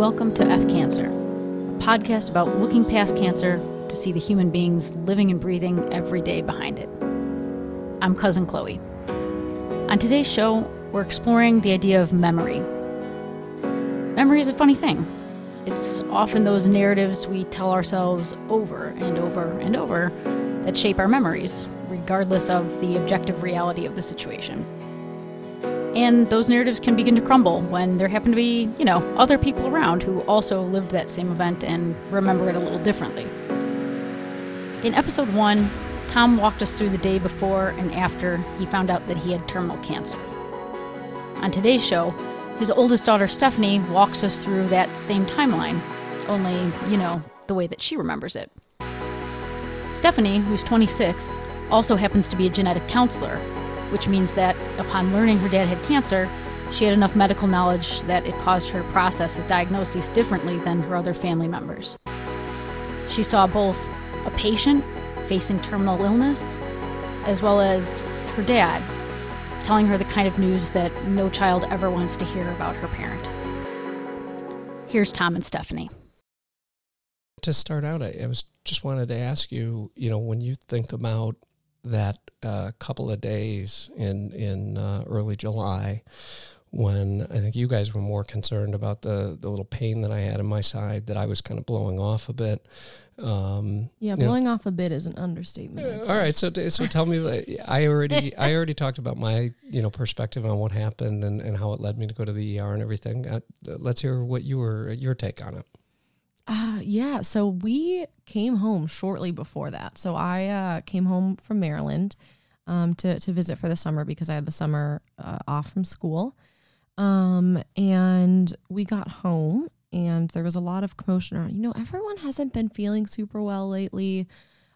welcome to F Cancer, a podcast about looking past cancer to see the human beings living and breathing every day behind it. I'm Cousin Chloe. On today's show, we're exploring the idea of memory. Memory is a funny thing. It's often those narratives we tell ourselves over and over and over that shape our memories, regardless of the objective reality of the situation. And those narratives can begin to crumble when there happen to be, you know, other people around who also lived that same event and remember it a little differently. In episode one, Tom walked us through the day before and after he found out that he had terminal cancer. On today's show, his oldest daughter Stephanie walks us through that same timeline, only, you know, the way that she remembers it. Stephanie, who's 26, also happens to be a genetic counselor which means that upon learning her dad had cancer, she had enough medical knowledge that it caused her to process his diagnosis differently than her other family members. She saw both a patient facing terminal illness, as well as her dad, telling her the kind of news that no child ever wants to hear about her parent. Here's Tom and Stephanie. To start out, I, I was just wanted to ask you, you know, when you think about that uh, couple of days in in uh, early July when I think you guys were more concerned about the the little pain that I had in my side that I was kind of blowing off a bit. Um, yeah, blowing know. off a bit is an understatement. all right, so so tell me, I already I already talked about my you know perspective on what happened and, and how it led me to go to the ER and everything. Uh, let's hear what you were your take on it. Uh, yeah. So we came home shortly before that. So I uh, came home from Maryland um, to, to visit for the summer because I had the summer uh, off from school. Um, and we got home and there was a lot of commotion around. You know, everyone hasn't been feeling super well lately.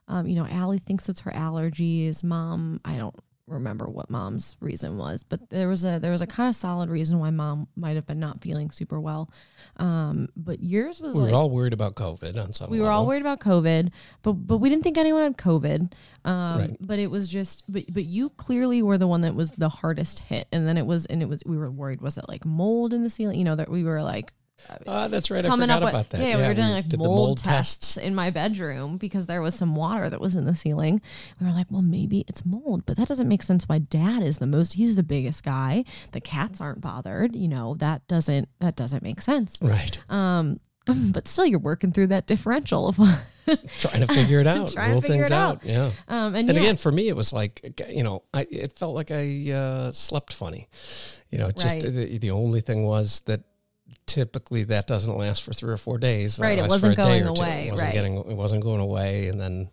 Um, you know, Allie thinks it's her allergies. Mom, I don't remember what mom's reason was, but there was a there was a kind of solid reason why mom might have been not feeling super well. Um, but yours was we like, were all worried about COVID on some. We level. were all worried about COVID, but but we didn't think anyone had COVID. Um, right. But it was just but but you clearly were the one that was the hardest hit, and then it was and it was we were worried was it like mold in the ceiling? You know that we were like uh, that's right. Coming I forgot up with, about that. Yeah, yeah, we were doing we like mold, mold tests, tests, in my bedroom because there was some water that was in the ceiling. We were like, well, maybe it's mold, but that doesn't make sense. Why dad is the most? He's the biggest guy. The cats aren't bothered. You know that doesn't that doesn't make sense. Right. Um, but still, you're working through that differential of trying to figure it out, rule things out. out. Yeah. Um, and, and yeah. again, for me, it was like you know, I it felt like I uh, slept funny. You know, just right. the, the only thing was that typically that doesn't last for three or four days. Right, it wasn't going away. It wasn't right. getting, it wasn't going away, and then,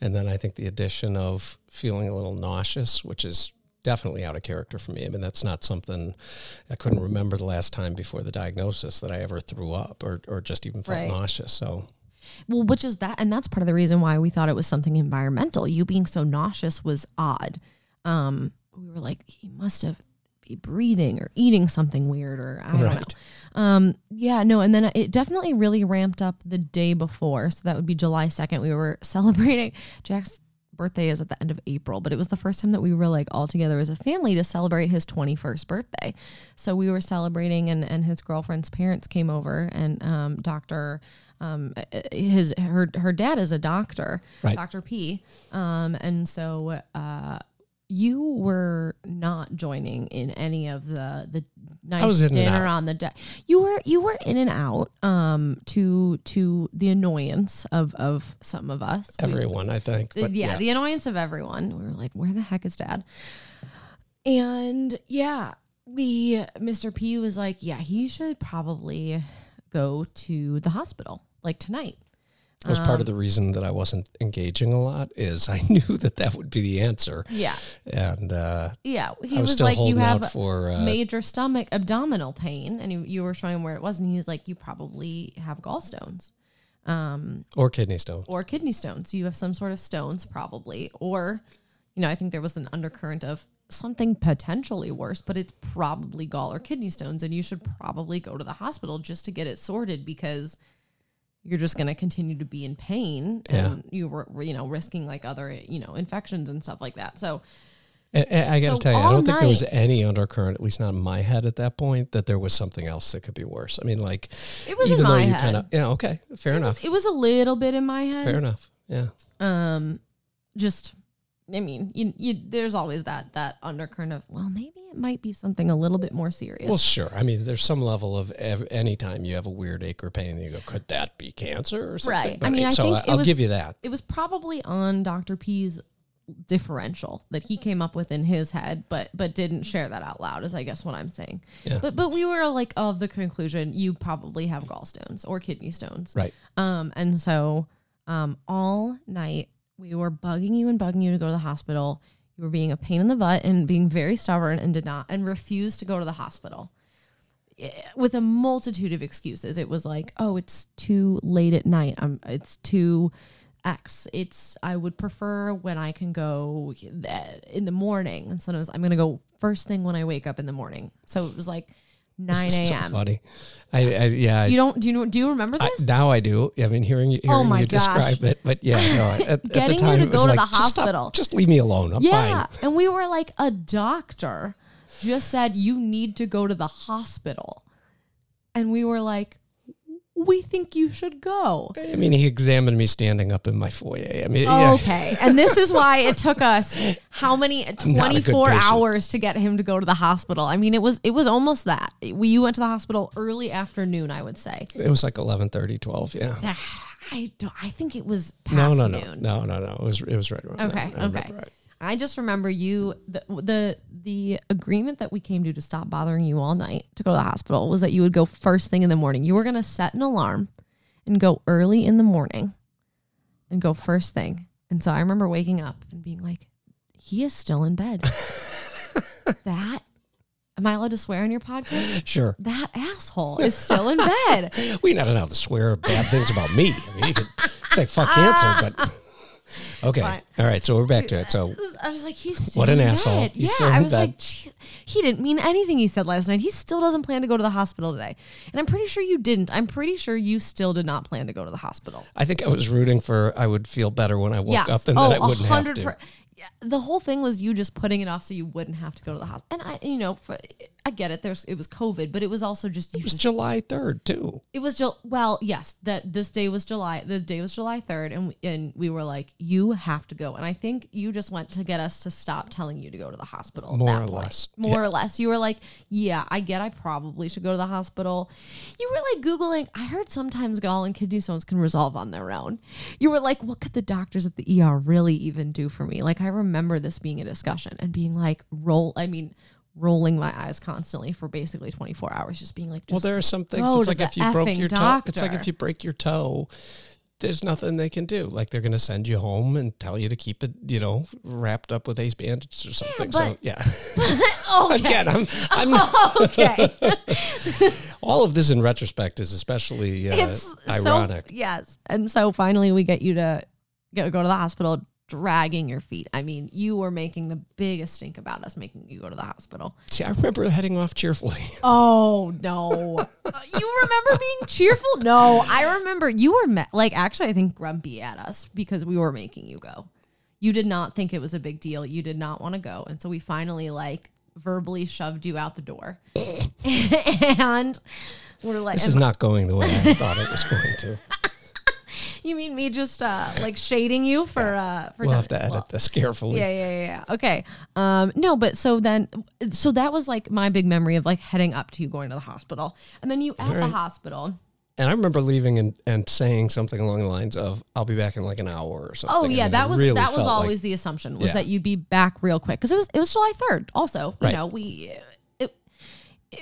and then I think the addition of feeling a little nauseous, which is definitely out of character for me. I mean, that's not something I couldn't remember the last time before the diagnosis that I ever threw up or or just even felt right. nauseous. So. Well, which is that, and that's part of the reason why we thought it was something environmental. You being so nauseous was odd. Um, we were like, he must have be breathing or eating something weird or I don't right. know. Um, yeah, no, and then it definitely really ramped up the day before. So that would be July 2nd. We were celebrating Jack's birthday is at the end of April, but it was the first time that we were like all together as a family to celebrate his 21st birthday. So we were celebrating and, and his girlfriend's parents came over and um, Dr. Um, his her her dad is a doctor, right. Dr. P. Um, and so uh, you were not joining in any of the the nice dinner on the deck. You were you were in and out um to to the annoyance of of some of us. Everyone, we, I think. The, yeah, yeah, the annoyance of everyone. We were like, where the heck is dad? And yeah, we Mr. P was like, yeah, he should probably go to the hospital like tonight. That was um, part of the um, reason that I wasn't engaging a lot is I knew that that would be the answer. Yeah. And uh, yeah, he was, was like, you have for, uh, major stomach abdominal pain, and you, you were showing him where it was, and he was like, you probably have gallstones. Um, or kidney stones. Or kidney stones. You have some sort of stones, probably. Or, you know, I think there was an undercurrent of something potentially worse, but it's probably gall or kidney stones, and you should probably go to the hospital just to get it sorted because – you're just going to continue to be in pain and you were you know risking like other you know infections and stuff like that so And, and I got to So tell you, I don't think there was any undercurrent, at least not in my head at that point, that there was something else that could be worse. I mean, like, It was even in though my you kind of, yeah, okay, fair it, enough, was, it was a little bit in my head. fair enough, yeah. Um, just, I mean, you, you, there's always that that undercurrent of, well, maybe it might be something a little bit more serious. Well, sure. I mean, there's some level of ev- anytime you have a weird ache or pain, you go, could that be cancer or something? Right. I mean, I so think I, it will give you that. it was probably on Dr. P's differential that he came up with in his head, but but didn't share that out loud. Is I guess what I'm saying. Yeah. But but we were like of the conclusion you probably have gallstones or kidney stones. Right. Um, and so um, all night we were bugging you and bugging you to go to the hospital. You were being a pain in the butt and being very stubborn and did not and refused to go to the hospital with a multitude of excuses. It was like, oh, it's too late at night. I'm. It's too X. It's I would prefer when I can go in the morning. And so it was, I'm gonna go first thing when I wake up in the morning. So it was like nine This is so a.m. funny. I, I yeah. You don't do you know do you remember I, this? now I do. I mean, hearing you, oh hearing Oh my you gosh. describe it, but yeah, no. At, at the Getting you time, to go to like, the just stop- hospital. Just, leave me alone. I'm yeah, fine. and we were like a doctor just said you need to go to the hospital, and we were like, we think you should go. I mean, he examined me standing up in my foyer. I mean, Oh, yeah. Okay. And this is why it took us how many not a good 24 hours to get him to go to the hospital. I mean, it was it was almost that. We you went to the hospital early afternoon, I would say. It was like 11:30, 12, Yeah. I don't, I think it was No, past no, no, noon. no, no, no. It was it was right around. Okay. Okay. right. I just remember you the, the the agreement that we came to to stop bothering you all night to go to the hospital was that you would go first thing in the morning. You were going to set an alarm and go early in the morning and go first thing. And so I remember waking up and being like, he is still in bed. that am I allowed to swear on your podcast? Sure. That asshole is still in bed. We not allowed to swear bad things about me. I mean, you could say fuck cancer, ah. but okay. All right. So we're back to it. So I was like, he's What an asshole. He's yeah, still I was bed. like, he didn't mean anything he said last night. He still doesn't plan to go to the hospital today. And I'm pretty sure you didn't. I'm pretty sure you still did not plan to go to the hospital. I think I was rooting for I would feel better when I woke yes. up and oh, then I wouldn't have to. per- the whole thing was you just putting it off so you wouldn't have to go to the hospital. And I, you know, for, I get it. There's, it was COVID, but it was also just you It was just July 3rd, too. It was Jul- well, yes, that this day was July. The day was July 3rd and we, and we were like you have to go. And I think you just went to get us to stop telling you to go to the hospital. More or point. less. More or less. You were like, "Yeah, I get I probably should go to the hospital." You were like googling, I heard sometimes gall and kidney stones can resolve on their own. You were like, "What could the doctors at the ER really even do for me?" Like I remember this being a discussion and being like, "Roll, I mean, rolling my eyes constantly for basically 24 hours just being like Well, just there are some things. It's like if you broke your toe. It's like if you break your toe, there's nothing they can do. Like they're going to send you home and tell you to keep it, you know, wrapped up with ace bandages or something. so but- yeah. okay. Again, I'm, I'm okay. all of this in retrospect is especially uh, ironic. So, yes. And so finally we get you to go to the hospital dragging your feet. I mean, you were making the biggest stink about us making you go to the hospital. See, I remember heading off cheerfully. Oh, no. Uh, you remember being cheerful? No, I remember you were me- like actually I think grumpy at us because we were making you go. You did not think it was a big deal. You did not want to go. And so we finally like verbally shoved you out the door. and we're like This is not going the way I thought it was going to. You mean me just uh like shading you for uh for We'll have to edit well, this carefully. Yeah, yeah, yeah, yeah. Okay. Um no, but so then so that was like my big memory of like heading up to you going to the hospital. And then you at the hospital. And I remember leaving and, and saying something along the lines of, "I'll be back in like an hour or something." Oh yeah, that was really that was felt like- always the assumption was Yeah. that you'd be back real quick cuz it was it was July 3rd also. You Right. know, we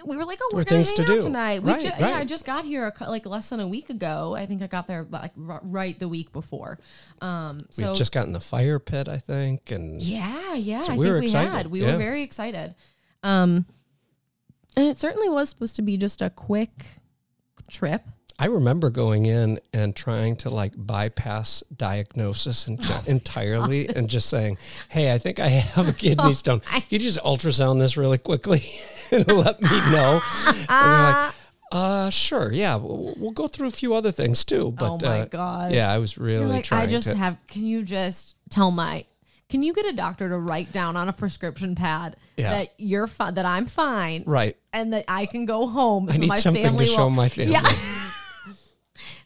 we were like, oh, we're gonna things hang to out tonight. We Right, ju- Yeah, I just got here a, like less than a week ago. I think I got there like r- right the week before. Um, we so had just gotten the fire pit, I think, and Yeah, yeah. So I we think were we excited, had. We yeah. were very excited. Um and it certainly was supposed to be just a quick trip. I remember going in and trying to like bypass diagnosis and entirely and just saying, "Hey, I think I have a kidney stone. Can you just ultrasound this really quickly and let me know?" And they're like, "Uh, sure, yeah, we'll, we'll go through a few other things too." But oh my uh, god. yeah, I was really like, trying I just to. have can you just tell my Can you get a doctor to write down on a prescription pad Yeah. that you're fine, that I'm fine, Right. and that I can go home? I so need my something to family show will- my family. Yeah.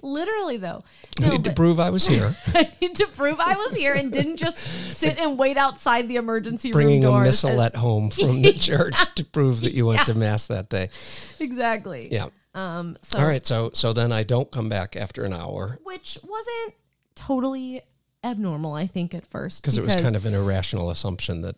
Literally though. I need to prove I was here. I need to prove I was here and didn't just sit and wait outside the emergency Bringing a room doors. and- missalette home from the church to prove that you went to mass that day. exactly. Yeah. Um. So All right. So so then I don't come back after an hour which wasn't totally abnormal, I think, at first. because it was kind of an irrational assumption that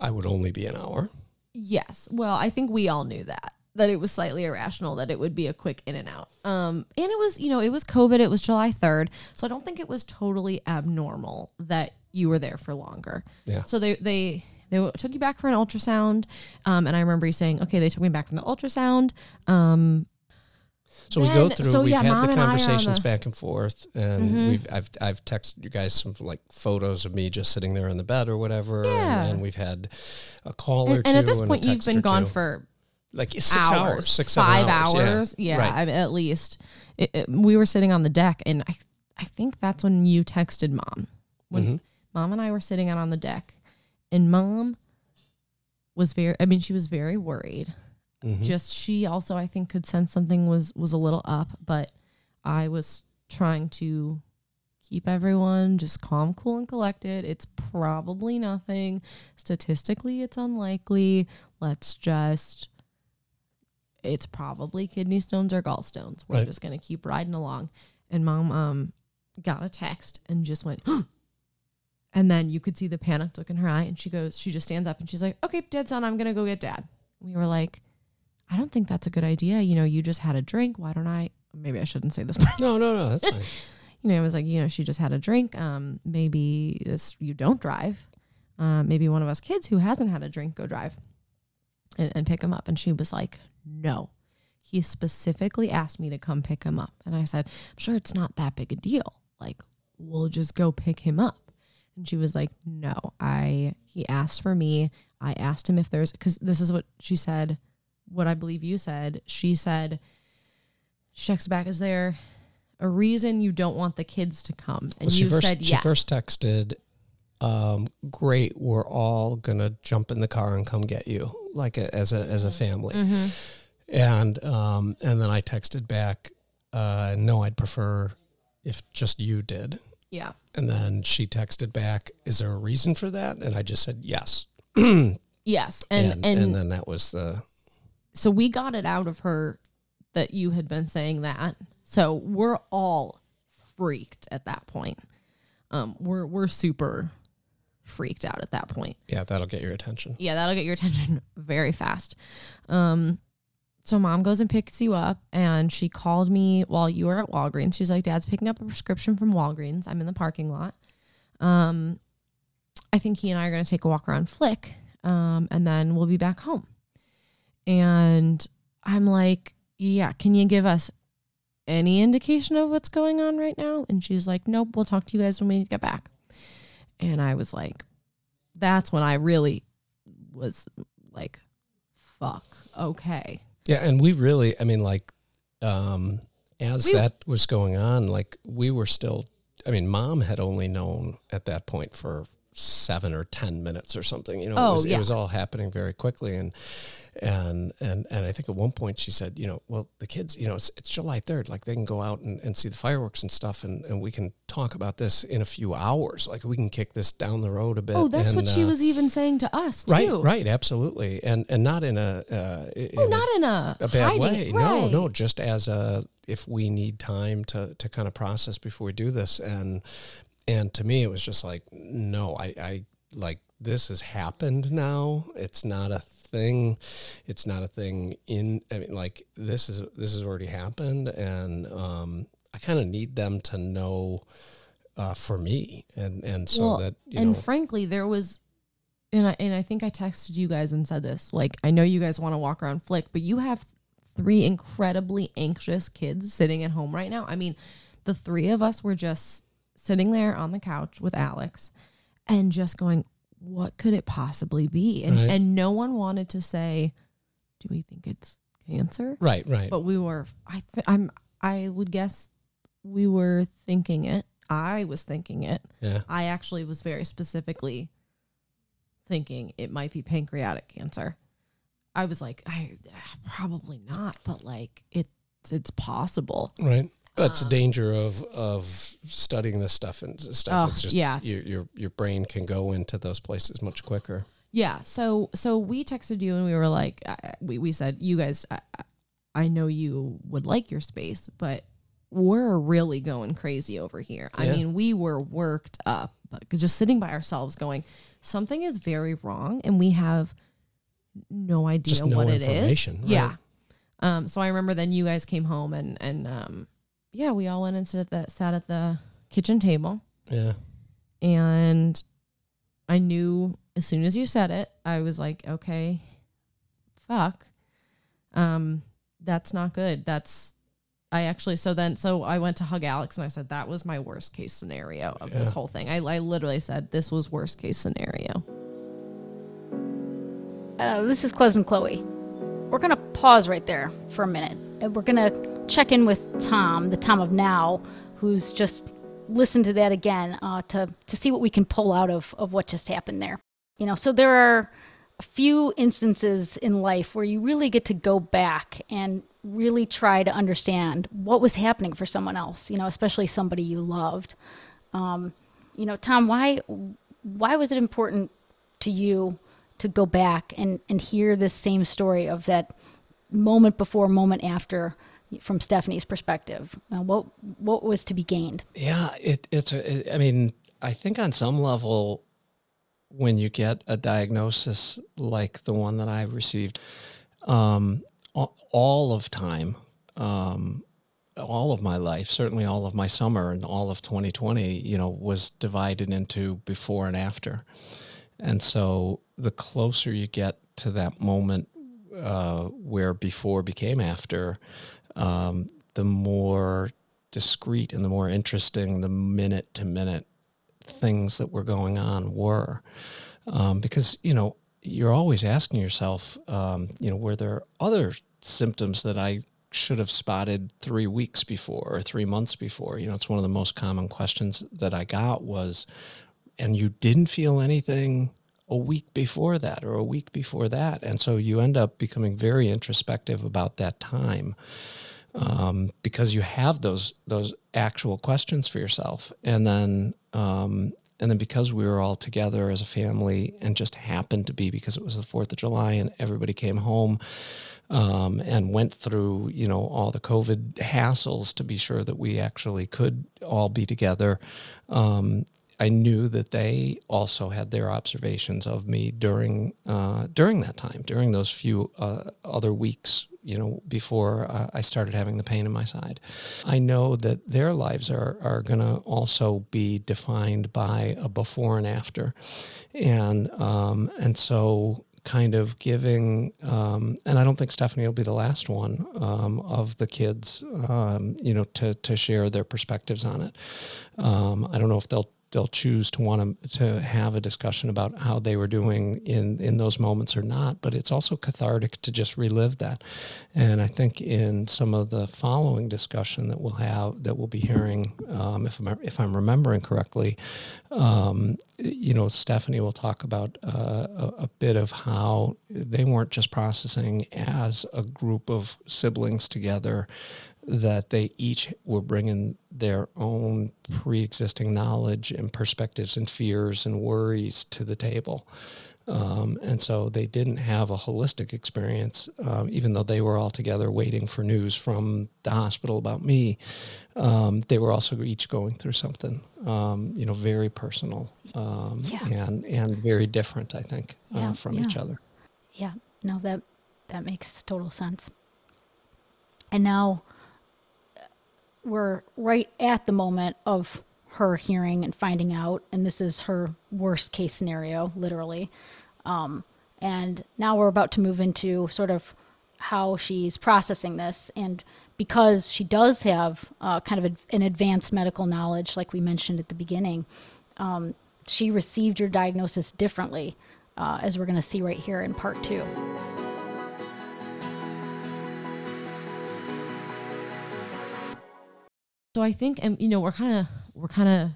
I would only be an hour. Yes. Well, I think we all knew that that it was slightly irrational that it would be a quick in and out. Um and it was, you know, it was COVID, it was July 3rd. So I don't think it was totally abnormal that you were there for longer. Yeah. So they they they took you back for an ultrasound um and I remember you saying, "Okay, they took me back from the ultrasound." Um So we go through. so we've yeah, had the and I are on conversations Mm-hmm. back and forth, and we've I've I've texted you guys some like photos of me just sitting there on the bed or whatever. Yeah. And, and we've had a call or and, two. and at this point you've been gone two. for like six hours, six seven five hours. hours. Yeah, Right. I mean, at least it, it- we were sitting on the deck, and I I think that's when you texted mom. When Mhm. mom and I were sitting out on the deck, and mom was very. I mean, she was very worried. Mhm. Just she also, I think, could sense something was was a little up, but I was trying to keep everyone just calm, cool, and collected. It's probably nothing. Statistically, it's unlikely. Let's just. It's probably kidney stones or gallstones. We're Right. just gonna keep riding along. And mom um got a text and just went, and then you could see the panic look in her eye, and she goes, she just stands up and she's like, "Okay, dad's on. I'm gonna go get dad." We were like, "I don't think that's a good idea. You know, you just had a drink. Why don't I?" Maybe I shouldn't say this, No, no, no. That's fine. you know, it was like, you know, she just had a drink. Um, maybe this you don't drive. Uh, maybe one of us kids who hasn't had a drink go drive and, and pick him up. And she was like, no. He specifically asked me to come pick him up. And I said, I'm sure it's not that big a deal. Like, we'll just go pick him up. And she was like, no, I, he asked for me. I asked him if there's, because this is what she said, what I believe you said. She said, she checks back, is there a reason you don't want the kids to come? And Well, she you first said she first texted, um, "Great, we're all gonna jump in the car and come get you, like a, as a as a family." Mm-hmm. And um, and then I texted back, uh, "No, I'd prefer if just you did." yeah. And then she texted back, "Is there a reason for that?" And I just said yes. Yes. And, and, and, and then that was the so we got it out of her that you had been saying that. So we're all freaked at that point. Um, we're we're super freaked out at that point. yeah. That'll get your attention. Yeah, that'll get your attention very fast. Um, so mom goes and picks you up, and she called me while you were at Walgreens. She's like, "Dad's picking up a prescription from Walgreens. I'm in the parking lot. Um, I think he and I are going to take a walk around Flick, um, and then we'll be back home." And I'm like, "Yeah, can you give us any indication of what's going on right now?" And she's like, "Nope, we'll talk to you guys when we get back." And I was like, that's when I really was like, fuck, okay. Yeah, and we really, I mean, like, um, as We- that was going on, like, we were still, I mean, mom had only known at that point for seven or 10 minutes or something, you know, Oh, it, was, yeah. it was all happening very quickly. And, and, and, and I think at one point she said, you know, well, the kids, you know, it's, it's July 3rd, like they can go out and, and see the fireworks and stuff. And, and we can talk about this in a few hours. Like we can kick this down the road a bit. Oh, that's what and, she uh, was even saying to us too. Right, right, absolutely, and and not in a uh, in Oh, a- not in a, a bad hiding- way. No, no, just as a if we need time to to kind of process before we do this, and and to me it was just like no, I I like this has happened now. It's not a thing. It's not a thing in. I mean, like this is this has already happened, and um, I kind of need them to know. Uh, for me, and and so Well, that you know and know, frankly, there was, and I, and I think I texted you guys and said this. Like, I know you guys want to walk around Flick, but you have three incredibly anxious kids sitting at home right now. I mean, the three of us were just sitting there on the couch with Alex and just going, what could it possibly be? And Right. and no one wanted to say, do we think it's cancer? right, right, But we were, I th- I'm, I would guess we were thinking it. I was thinking it. Yeah. I actually was very specifically thinking it might be pancreatic cancer. I was like, I probably not, but like it's it's possible. Right. That's Um, the danger of of studying this stuff and stuff. Oh, it's just yeah. your your your brain can go into those places much quicker. Yeah. So so we texted you and we were like, uh, we we said, you guys, I, I- know you would like your space, but we're really going crazy over here. I mean, we were worked up, but just sitting by ourselves, going, something is very wrong, and we have no idea Just no what it is. right. Yeah. Um. So I remember then you guys came home and and um, yeah, we all went and sat at the sat at the kitchen table Yeah. and I knew as soon as you said it, I was like, okay, fuck. Um, that's not good. That's I actually so then so I went to hug Alex and I said that was my worst case scenario of this whole thing. I, I literally said this was worst case scenario. Uh, this is Cousin Chloe. We're going to pause right there for a minute. And we're going to check in with Tom, the Tom of now, who's just listened to that again uh, to, to see what we can pull out of, of what just happened there. You know, so there are a few instances in life where you really get to go back and really try to understand what was happening for someone else, you know, especially somebody you loved. Um, you know, Tom, why why was it important to you to go back and, and hear this same story of that moment before, moment after from Stephanie's perspective? Uh, what what was to be gained? Yeah, it, it's a. it- I mean, I think on some level, when you get a diagnosis like the one that I received, um, all of time, um, all of my life, certainly all of my summer and all of 2020, you know, was divided into before and after. And so the closer you get to that moment uh, where before became after, um, the more discreet and the more interesting the minute to minute things that were going on were. Um, because, you know, you're always asking yourself, um, you know, were there other symptoms that I should have spotted three weeks before or three months before? You know, it's one of the most common questions that I got was, and you didn't feel anything a week before that or a week before that. And so you end up becoming very introspective about that time um, because you have those those actual questions for yourself, and then um, and then because we were all together as a family and just happened to be because it was the Fourth of July and everybody came home um, and went through you know all the COVID hassles to be sure that we actually could all be together. Um, I knew that they also had their observations of me during uh, during that time, during those few uh, other weeks, you know, before uh, I started having the pain in my side. I know that their lives are are going to also be defined by a before and after, and um, and so kind of giving, um, and I don't think Stephanie will be the last one um, of the kids, um, you know, to to share their perspectives on it. Um, I don't know if they'll they'll choose to want to, to have a discussion about how they were doing in, in those moments or not, but it's also cathartic to just relive that. And I think in some of the following discussion that we'll have, that we'll be hearing, um, if, I'm, if I'm remembering correctly, um, you know, Stephanie will talk about uh, a, a bit of how they weren't just processing as a group of siblings together, that they each were bringing their own pre-existing knowledge and perspectives and fears and worries to the table. Um, and so they didn't have a holistic experience, um, even though they were all together waiting for news from the hospital about me. Um, they were also each going through something, um, you know, very personal um, Yeah. and and very different, I think, Yeah, uh, from yeah. each other. Yeah, no, that that makes total sense. And now uh, we're right at the moment of her hearing and finding out, and this is her worst case scenario, literally. Um, and now we're about to move into sort of how she's processing this, and because she does have uh, kind of an advanced medical knowledge, like we mentioned at the beginning, um, she received your diagnosis differently, uh, as we're going to see right here in part two. So I think, and you know, we're kind of we're kind of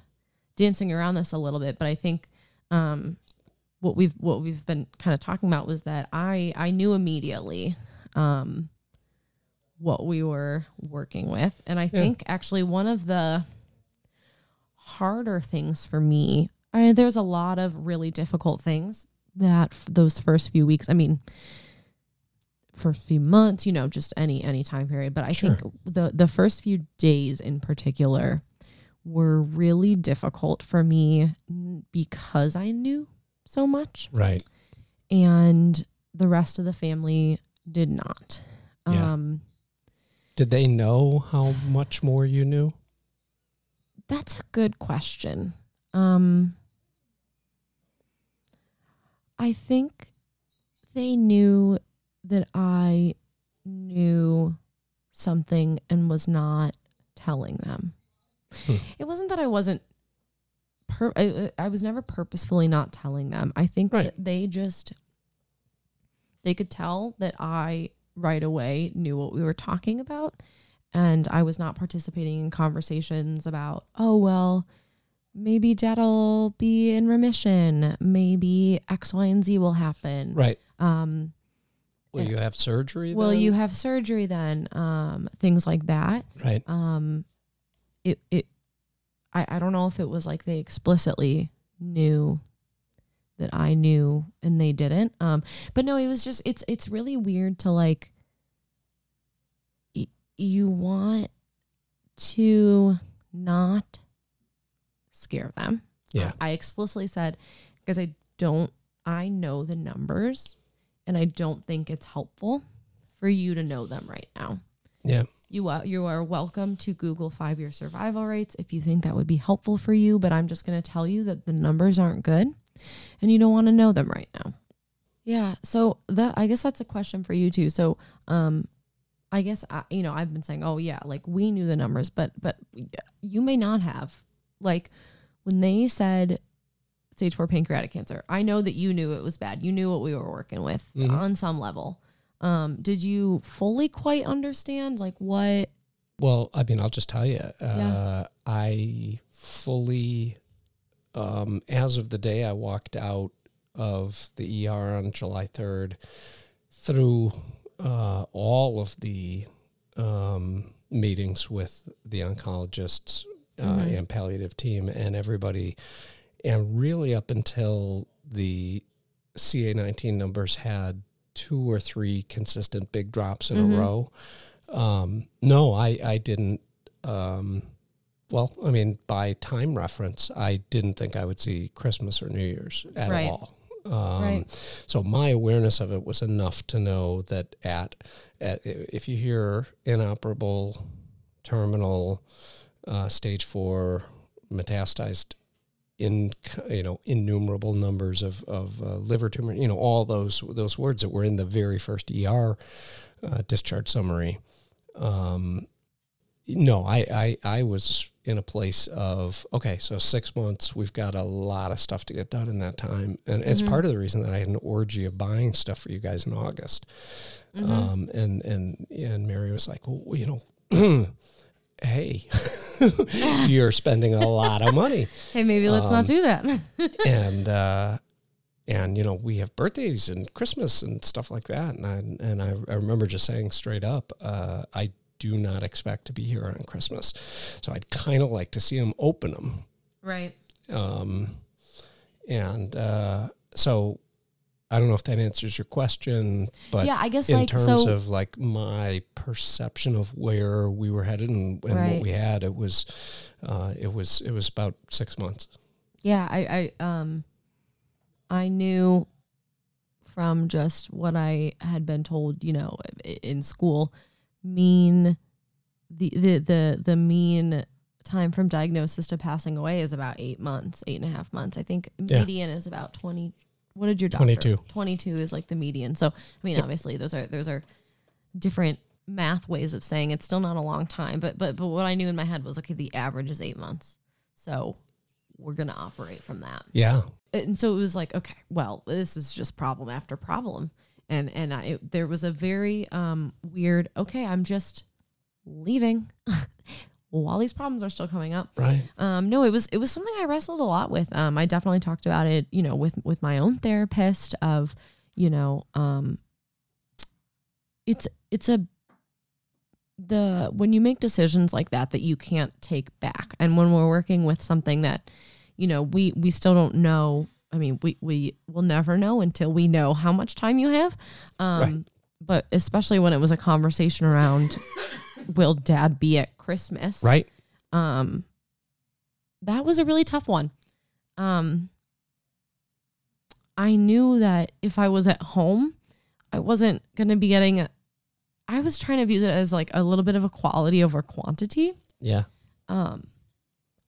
dancing around this a little bit, but I think um, what we've what we've been kind of talking about was that I I knew immediately um, what we were working with, and I Yeah. think actually one of the harder things for me. I mean, there's a lot of really difficult things that f- those first few weeks. I mean, first few months, you know, just any any time period. But I Sure. think the the first few days in particular were really difficult for me because I knew so much, Right. and the rest of the family did not. Yeah. Um, Did they know how much more you knew? That's a good question. Um, I think they knew that I knew something and was not telling them. Hmm. It wasn't that I wasn't. Pur- I, I was never purposefully not telling them. I think Right. that they just they could tell that I right away knew what we were talking about and I was not participating in conversations about, oh, well, maybe dad'll be in remission. Maybe X, Y, and Z will happen. Right. Um, Will you have surgery? will then? you have surgery then? Um, things like that. Right. Um, it, it, I, I don't know if it was like they explicitly knew that I knew and they didn't. Um, but no, it was just, it's, it's really weird to like, y- you want to not scare them. Yeah. I explicitly said, because I don't, I know the numbers and I don't think it's helpful for you to know them right now. Yeah. You are, you are welcome to Google five year survival rates if you think that would be helpful for you, but I'm just going to tell you that the numbers aren't good and you don't want to know them right now. Yeah. So that I guess that's a question for you too. So um I guess I, you know I've been saying oh yeah like we knew the numbers but but you may not have like when they said stage 4 pancreatic cancer I know that you knew it was bad you knew what we were working with Mhm. on some level um did you fully quite understand like what Well, I mean, I'll just tell you, uh, Yeah. I fully, um, as of the day I walked out of the ER on July 3rd, through uh, all of the um, meetings with the oncologists uh, Mhm. and palliative team and everybody, and really up until the CA19 numbers had two or three consistent big drops in Mhm. a row. Um, no, I, I didn't. Um, well, I mean, by time reference, I didn't think I would see Christmas or New Year's at Right. all. Um, Right. So my awareness of it was enough to know that at, at if you hear inoperable, terminal, uh, stage four, metastasized, in you know innumerable numbers of of uh, liver tumor, you know all those those words that were in the very first ER uh, discharge summary. Um, no, I, I I was in a place of okay, so six months. We've got a lot of stuff to get done in that time, and it's Mhm. part of the reason that I had an orgy of buying stuff for you guys in August. Mhm. Um, and and and Mary was like, well, you know, hey, you're spending a lot of money, hey maybe let's um, not do that. and uh, and you know we have birthdays and Christmas and stuff like that, and I and I, I remember just saying straight up, uh, I do not expect to be here on Christmas, so I'd kind of like to see them open them, right. Um, and uh, so. I don't know if that answers your question, but yeah I guess in like terms so of like my perception of where we were headed and, and Right. what we had, it was, uh, it was, it was about six months. yeah I, I um i knew from just what i had been told you know in school mean the the the, the mean time from diagnosis to passing away is about eight months eight and a half months i think Yeah. median is about 20 what did your doctor 22. 22 is like the median so i mean Yep. obviously those are those are different math ways of saying it's still not a long time but but but what i knew in my head was okay the average is eight months so we're going to operate from that Yeah. and so it was like okay well this is just problem after problem and and I, it, there was a very um weird okay i'm just leaving while these problems are still coming up. Right. Um, no, it was it was something I wrestled a lot with. Um, I definitely talked about it, you know, with with my own therapist of, you know, um, it's it's a the when you make decisions like that that you can't take back, and when we're working with something that, you know, we we still don't know. I mean, we we will never know until we know how much time you have. Um, Right. But especially when it was a conversation around, will Dad be at Christmas? Right. um that was a really tough one um i knew that if i was at home i wasn't going to be getting a, i was trying to view it as like a little bit of a quality over quantity Yeah. um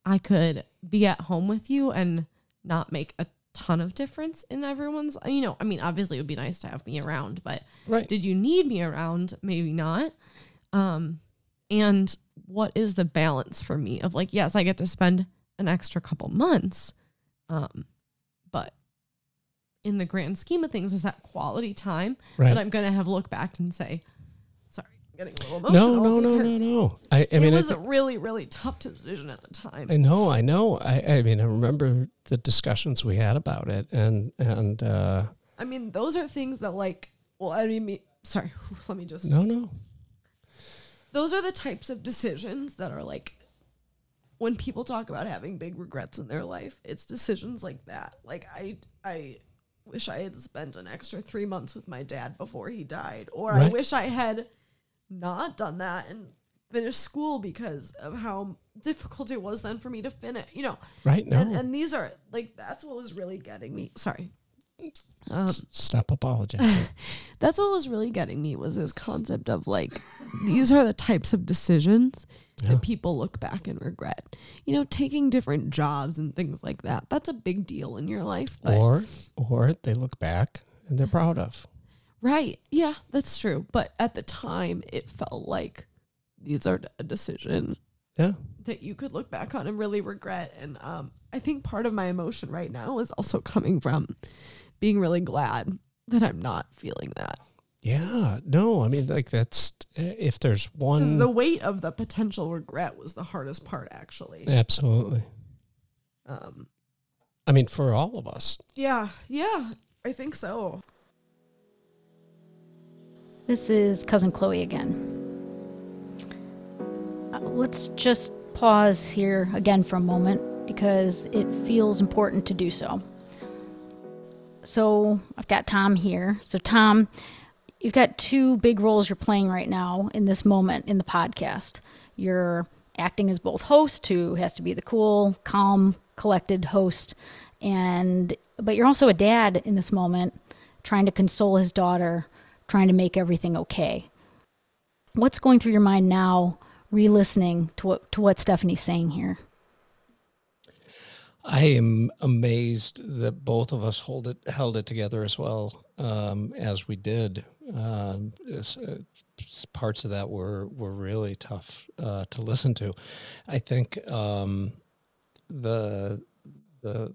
i could be at home with you and not make a ton of difference in everyone's you know i mean obviously it would be nice to have me around but Right. did you need me around maybe not um and what is the balance for me of like yes i get to spend an extra couple months um but in the grand scheme of things is that quality time Right. that i'm gonna have look back and say sorry I'm getting a little no, emotional no, no, because no, no. I, I it mean, I, was thi- a really really tough decision at the time I know, I know. I, I mean, I remember the discussions we had about it, and and uh, i mean those are things that like well i mean me, sorry let me just no, no, those are the types of decisions that are like when people talk about having big regrets in their life it's decisions like that. Like i i wish i had spent an extra three months with my dad before he died or i wish i had not done that and finished school because of how difficult it was then for me to finish you know. Right? No, and, and these are like that's what was really getting me sorry um stop apologizing. that's what was really getting me was this concept of like these are the types of decisions Yeah. that people look back and regret. You know, taking different jobs and things like that. That's a big deal in your life. or or they look back and they're proud of. right. Yeah, that's true. But at the time it felt like these are a decision Yeah, that you could look back on and really regret. And um, I think part of my emotion right now is also coming from being really glad that I'm not feeling that. yeah. No, I mean, like that's if there's one. the weight of the potential regret was the hardest part, actually. absolutely. Um, I mean, for all of us. yeah, yeah, I think so. This is Cousin Chloe again. Uh, let's just pause here again for a moment because it feels important to do so. So, I've got Tom here. So, Tom, you've got two big roles you're playing right now in this moment in the podcast. You're acting as both host, who has to be the cool, calm, collected host, and but you're also a dad in this moment, trying to console his daughter, trying to make everything okay. What's going through your mind now, re-listening to what to what Stephanie's saying here? I am amazed that both of us hold it held it together as well um, as we did. Um, it's, uh, s- parts of that were were really tough uh, to listen to. I think um, the the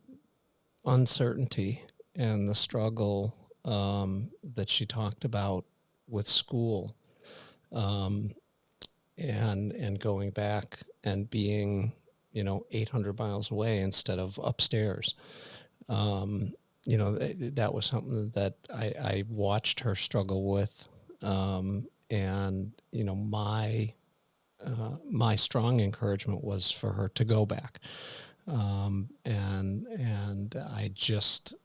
uncertainty and the struggle um, that she talked about with school um, and and going back and being you know 800 miles away instead of upstairs. Um, you know th- that was something that I, I watched her struggle with um, and you know my uh, my strong encouragement was for her to go back. Um, and and I just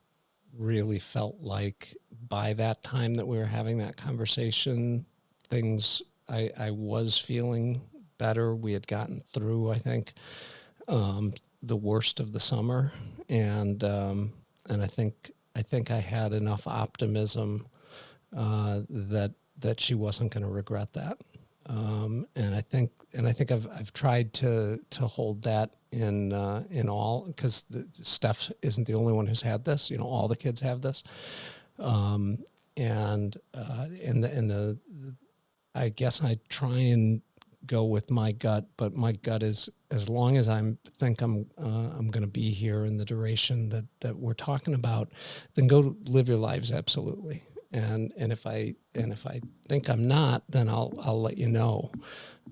really felt like by that time that we were having that conversation things I, I was feeling better. We had gotten through I think um, the worst of the summer. And um, and I think I think I had enough optimism uh, that that she wasn't going to regret that. Um, and I think and I think I've I've tried to to hold that in uh, in all because Steph isn't the only one who's had this. You know, all the kids have this, um, and uh, in the in the I guess I try and go with my gut, but my gut is as long as I'm think I'm uh, I'm going to be here in the duration that that we're talking about, then go live your lives absolutely. and and if I and if I think I'm not, then I'll I'll let you know,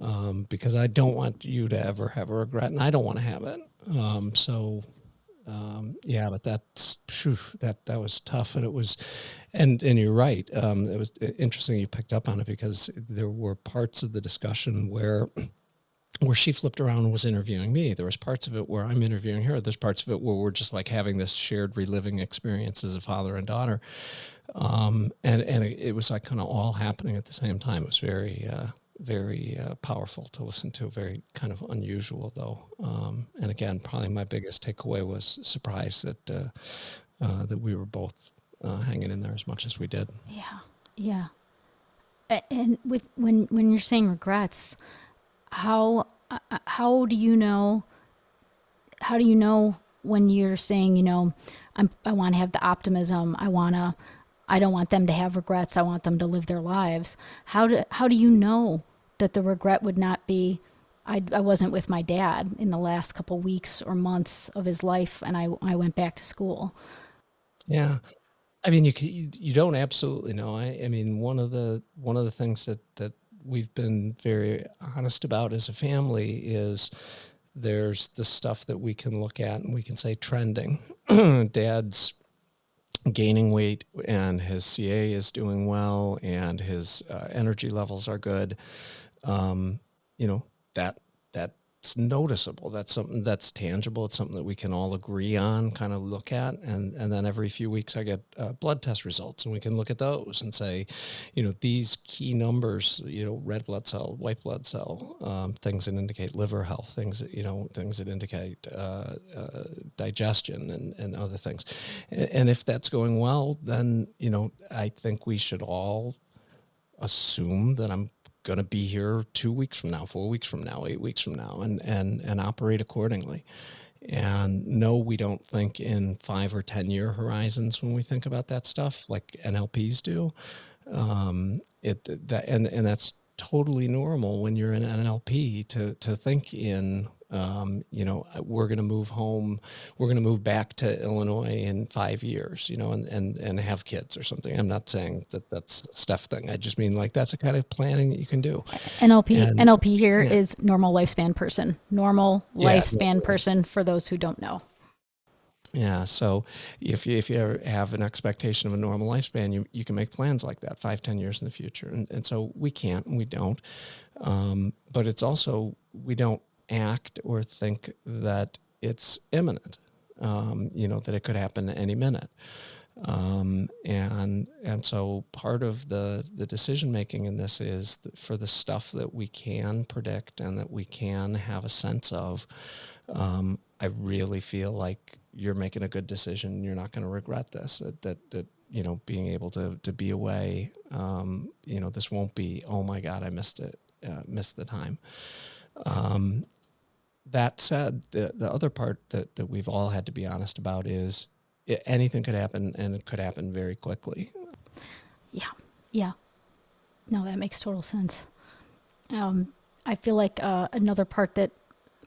um, because I don't want you to ever have a regret, and I don't want to have it. Um, so um, yeah, but that's phew, that that was tough, and it was, and and you're right. Um, it was interesting you picked up on it because there were parts of the discussion where where she flipped around and was interviewing me. There was parts of it where I'm interviewing her. There's parts of it where we're just like having this shared reliving experience as a father and daughter. Um, and and it, it was like kind of all happening at the same time. It was very uh, very uh, powerful to listen to. Very kind of unusual though. Um, and again, probably my biggest takeaway was surprise that uh, uh, that we were both uh, hanging in there as much as we did. Yeah, yeah. And with when when you're saying regrets, how uh, uh, how do you know how do you know when you're saying you know I'm, i want to have the optimism i want to i don't want them to have regrets i want them to live their lives how do how do you know that the regret would not be I, I wasn't with my dad in the last couple weeks or months of his life and I, I went back to school yeah i mean you, you don't absolutely know I, I mean one of the one of the things that that we've been very honest about as a family is there's the stuff that we can look at and we can say trending. Dad's gaining weight and his CA is doing well and his uh, energy levels are good. Um, you know, that that that's noticeable. That's something that's tangible. It's something that we can all agree on, kind of look at, and and then every few weeks I get uh, blood test results, and we can look at those and say, you know, these key numbers, you know, red blood cell, white blood cell, um, things that indicate liver health, things that you know, things that indicate uh, uh, digestion and and other things, and, and if that's going well, then you know, I think we should all assume that I'm going to be here two weeks from now, four weeks from now, eight weeks from now, and and and operate accordingly. And no, we don't think in five or ten year horizons when we think about that stuff, like NLPs do. Um, it that and and that's totally normal when you're in NLP to to think in um, you know, uh, we're going to move home, we're going to move back to Illinois in five years, you know, and, and, and have kids or something. I'm not saying that that's stuff thing. I just mean like that's a kind of planning that you can do. NLP, and, NLP here yeah. is normal lifespan person, normal yeah, lifespan person for those who don't know. Yeah. So if you, if you have an expectation of a normal lifespan, you, you can make plans like that five, ten years in the future. And, and so we can't and we don't. Um, but it's also, we don't act or think that it's imminent, um, you know, that it could happen any minute. Um, and and so part of the the decision making in this is for the stuff that we can predict and that we can have a sense of. Um, I really feel like you're making a good decision. You're not going to regret this. That, that that you know being able to to be away. Um, you know this won't be. Oh my God, I missed it. Uh, missed the time. Um, that said, the, the other part that, that we've all had to be honest about is it, anything could happen and it could happen very quickly. Yeah. Yeah. No, that makes total sense. Um, I feel like uh, another part that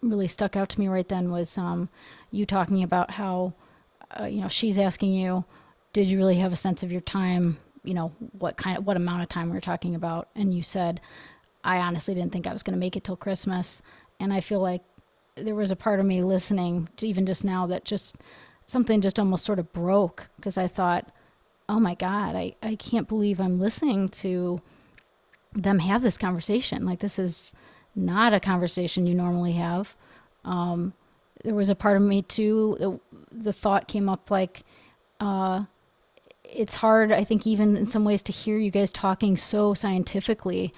really stuck out to me right then was um, you talking about how, uh, you know, she's asking you, did you really have a sense of your time? You know, what kind of, what amount of time we are talking about? And you said, I honestly didn't think I was going to make it till Christmas. And I feel like there was a part of me listening, even just now, that just something just almost sort of broke because I thought, oh my God, I, I can't believe I'm listening to them have this conversation. Like, this is not a conversation you normally have. Um, there was a part of me too, the, the thought came up like, uh, it's hard, I think, even in some ways, to hear you guys talking so scientifically,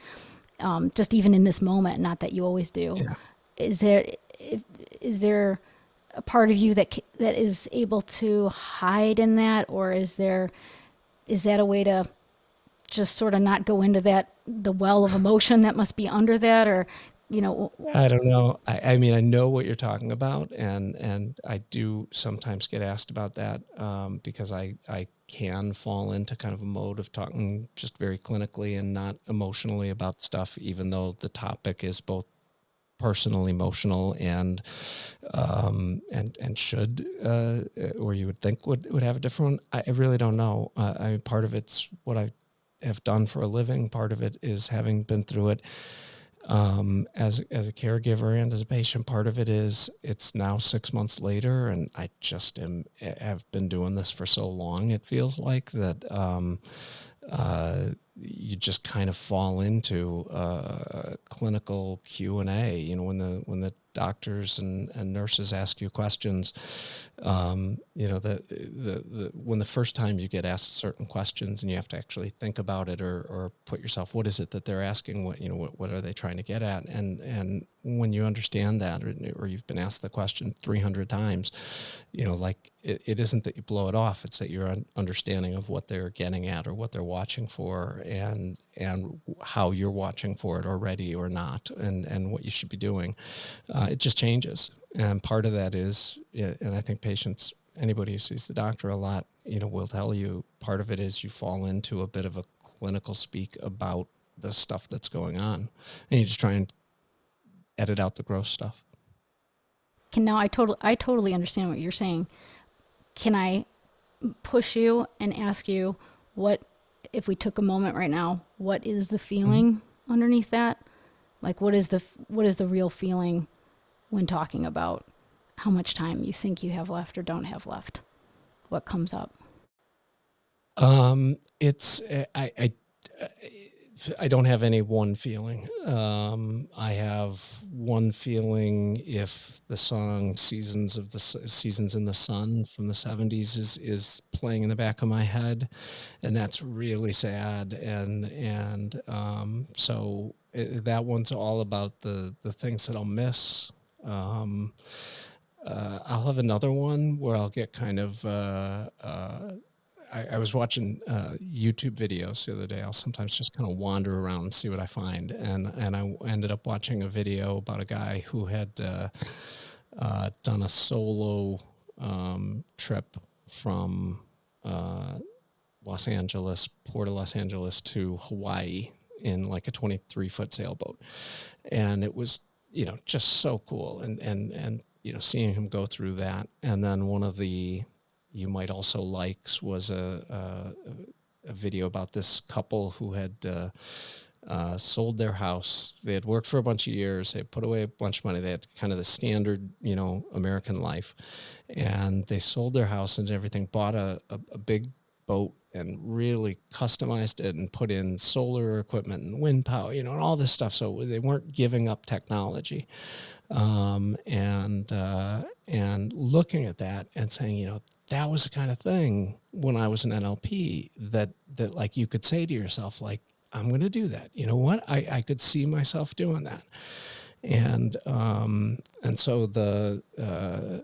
um, just even in this moment. Not that you always do. Yeah. Is there if, is there a part of you that that is able to hide in that, or is there is that a way to just sort of not go into that the well of emotion that must be under that, or you know i don't know. I, I, mean i know what you're talking about and and i do sometimes get asked about that um, because i i can fall into kind of a mode of talking just very clinically and not emotionally about stuff even though the topic is both personal, emotional, and um, and and should uh, or you would think would would have a different one. I really don't know. Uh, I mean, part of it's what I have done for a living. Part of it is having been through it um, as as a caregiver and as a patient. Part of it is it's now six months later, and I just am have been doing this for so long. It feels like that. Um, uh, you just kind of fall into uh, clinical Q and A. You know, when the when the doctors and, and nurses ask you questions, um, you know, the, the, the, when the first time you get asked certain questions and you have to actually think about it or, or put yourself, what is it that they're asking? What, you know, what, what are they trying to get at? And, and when you understand that, or, or you've been asked the question 300 times, you know, like it, it isn't that you blow it off. It's that your understanding of what they're getting at or what they're watching for and, and how you're watching for it already or not and, and what you should be doing. Uh, it just changes. And part of that is, and I think patients, anybody who sees the doctor a lot, you know, will tell you part of it is you fall into a bit of a clinical speak about the stuff that's going on. And you just try and edit out the gross stuff. Can now I totally I totally understand what you're saying. Can I push you and ask you what if we took a moment right now, what is the feeling mm-hmm. underneath that? Like what is the what is the real feeling when talking about how much time you think you have left or don't have left? What comes up? Um, it's I, I, I don't have any one feeling. Um, I have one feeling if the song "Seasons of the Seasons in the Sun" from the '70s is is playing in the back of my head, and that's really sad. And and um, so it, that one's all about the the things that I'll miss. Um, uh, I'll have another one where I'll get kind of uh, uh, I, I was watching uh, YouTube videos the other day. I'll sometimes just kind of wander around and see what I find, and and I ended up watching a video about a guy who had uh, uh, done a solo um, trip from uh, Los Angeles, Port of Los Angeles to Hawaii in like a 23 foot sailboat, and it was you know just so cool, and and and you know seeing him go through that, and then one of the you might also likes was a, a, a video about this couple who had uh, uh, sold their house. They had worked for a bunch of years. They put away a bunch of money. They had kind of the standard, you know, American life, and they sold their house and everything. Bought a, a, a big boat and really customized it and put in solar equipment and wind power, you know, and all this stuff. So they weren't giving up technology. Um, and uh, and looking at that and saying, you know, that was the kind of thing when I was an NLP that that like you could say to yourself like I'm going to do that. You know what? I I could see myself doing that. And um and so the uh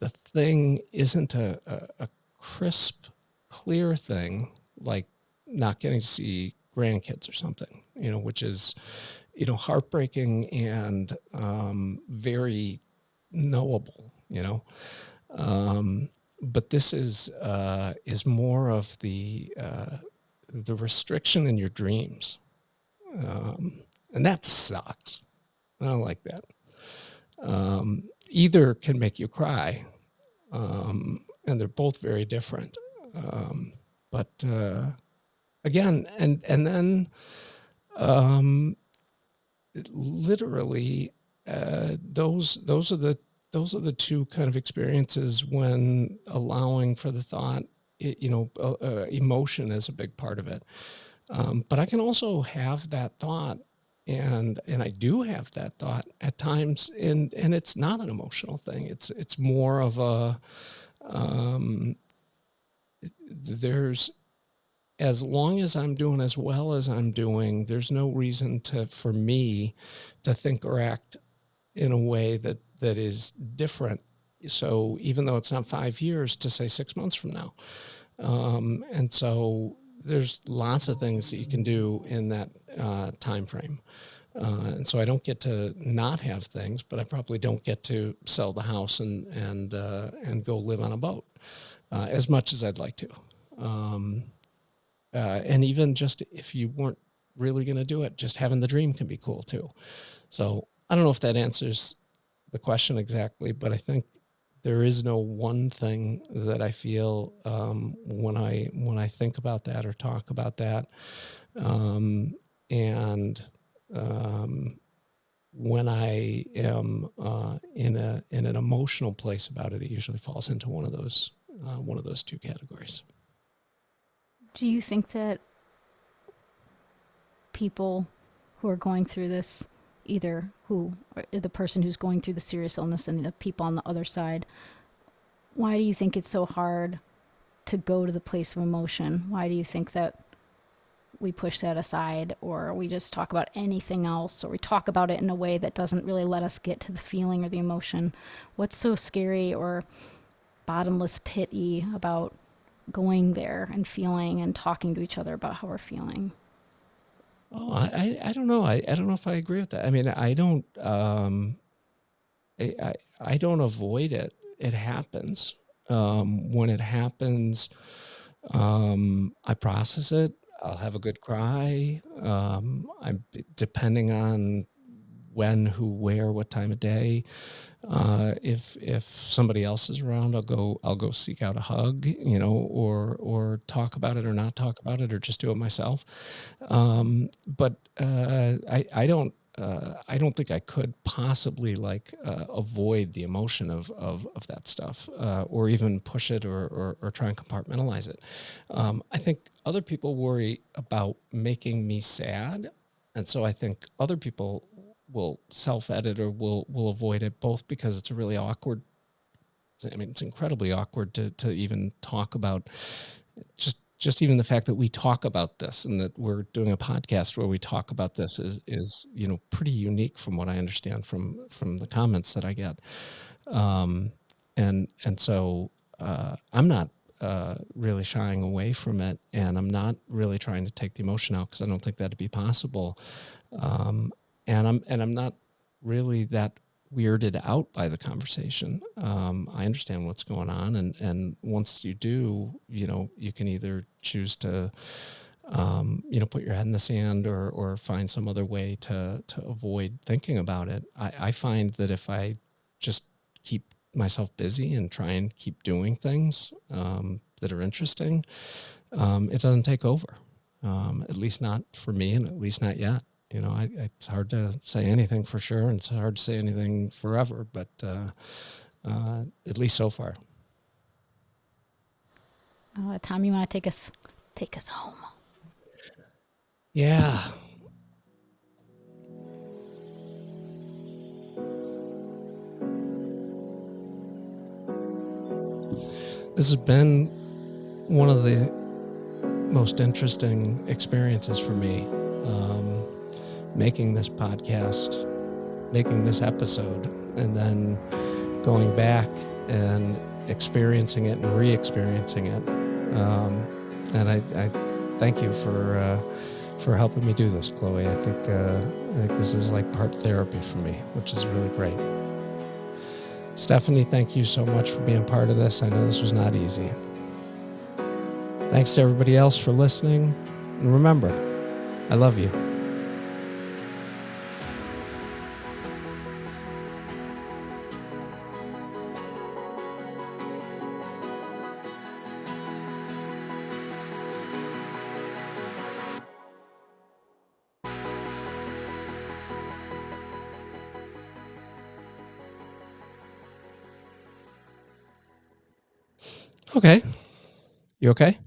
the thing isn't a, a, a crisp clear thing like not getting to see grandkids or something, you know, which is you know heartbreaking and um very knowable, you know. Um, but this is uh, is more of the uh, the restriction in your dreams, um, and that sucks. I don't like that. Um, either can make you cry, um, and they're both very different. Um, but uh, again, and and then um, literally, uh, those those are the those are the two kind of experiences when allowing for the thought it, you know uh, uh, emotion is a big part of it. Um, but i can also have that thought and and i do have that thought at times and and it's not an emotional thing. It's it's more of a um, there's as long as i'm doing as well as i'm doing there's no reason to for me to think or act in a way that that is different. So even though it's not five years, to say six months from now, um, and so there's lots of things that you can do in that uh, time frame. Uh, and so I don't get to not have things, but I probably don't get to sell the house and and uh, and go live on a boat uh, as much as I'd like to. Um, uh, and even just if you weren't really going to do it, just having the dream can be cool too. So I don't know if that answers the question exactly, but I think there is no one thing that I feel um, when I when I think about that or talk about that, um, and um, when I am uh, in a in an emotional place about it, it usually falls into one of those uh, one of those two categories. Do you think that people who are going through this, either who the person who's going through the serious illness and the people on the other side, why do you think it's so hard to go to the place of emotion? Why do you think that we push that aside or we just talk about anything else or we talk about it in a way that doesn't really let us get to the feeling or the emotion? What's so scary or bottomless pity about going there and feeling and talking to each other about how we're feeling? Oh, I, I, don't know. I, I don't know if I agree with that. I mean, I don't, um, I, I, I don't avoid it. It happens. Um, when it happens, um, I process it. I'll have a good cry. Um, I'm depending on when, who, where, what time of day. Uh, if if somebody else is around, I'll go I'll go seek out a hug, you know, or or talk about it or not talk about it or just do it myself. Um, but uh, I I don't uh, I don't think I could possibly like uh, avoid the emotion of of, of that stuff, uh, or even push it, or, or, or try and compartmentalize it. Um, I think other people worry about making me sad, and so I think other people will self edit or will will avoid it both because it's a really awkward I mean it's incredibly awkward to to even talk about just just even the fact that we talk about this and that we're doing a podcast where we talk about this is is you know pretty unique from what I understand from from the comments that I get um, and and so uh, I'm not uh, really shying away from it, and I'm not really trying to take the emotion out because I don't think that'd be possible. Um, and I'm and I'm not really that weirded out by the conversation. Um, I understand what's going on, and and once you do, you know, you can either choose to, um, you know, put your head in the sand or or find some other way to to avoid thinking about it. I, I find that if I just keep myself busy and try and keep doing things um, that are interesting, um, it doesn't take over. Um, at least not for me, and at least not yet you know, I, it's hard to say anything for sure, and it's hard to say anything forever, but uh, uh, at least so far. Uh, Tom, you want to take us take us home? Yeah. This has been one of the most interesting experiences for me. Um, making this podcast, making this episode, and then going back and experiencing it and re-experiencing it. Um, and I, I, thank you for uh, for helping me do this, Chloe. I think uh, I think this is like part therapy for me, which is really great. Stephanie, thank you so much for being part of this. I know this was not easy. Thanks to everybody else for listening. And remember, I love you. Okay. You okay?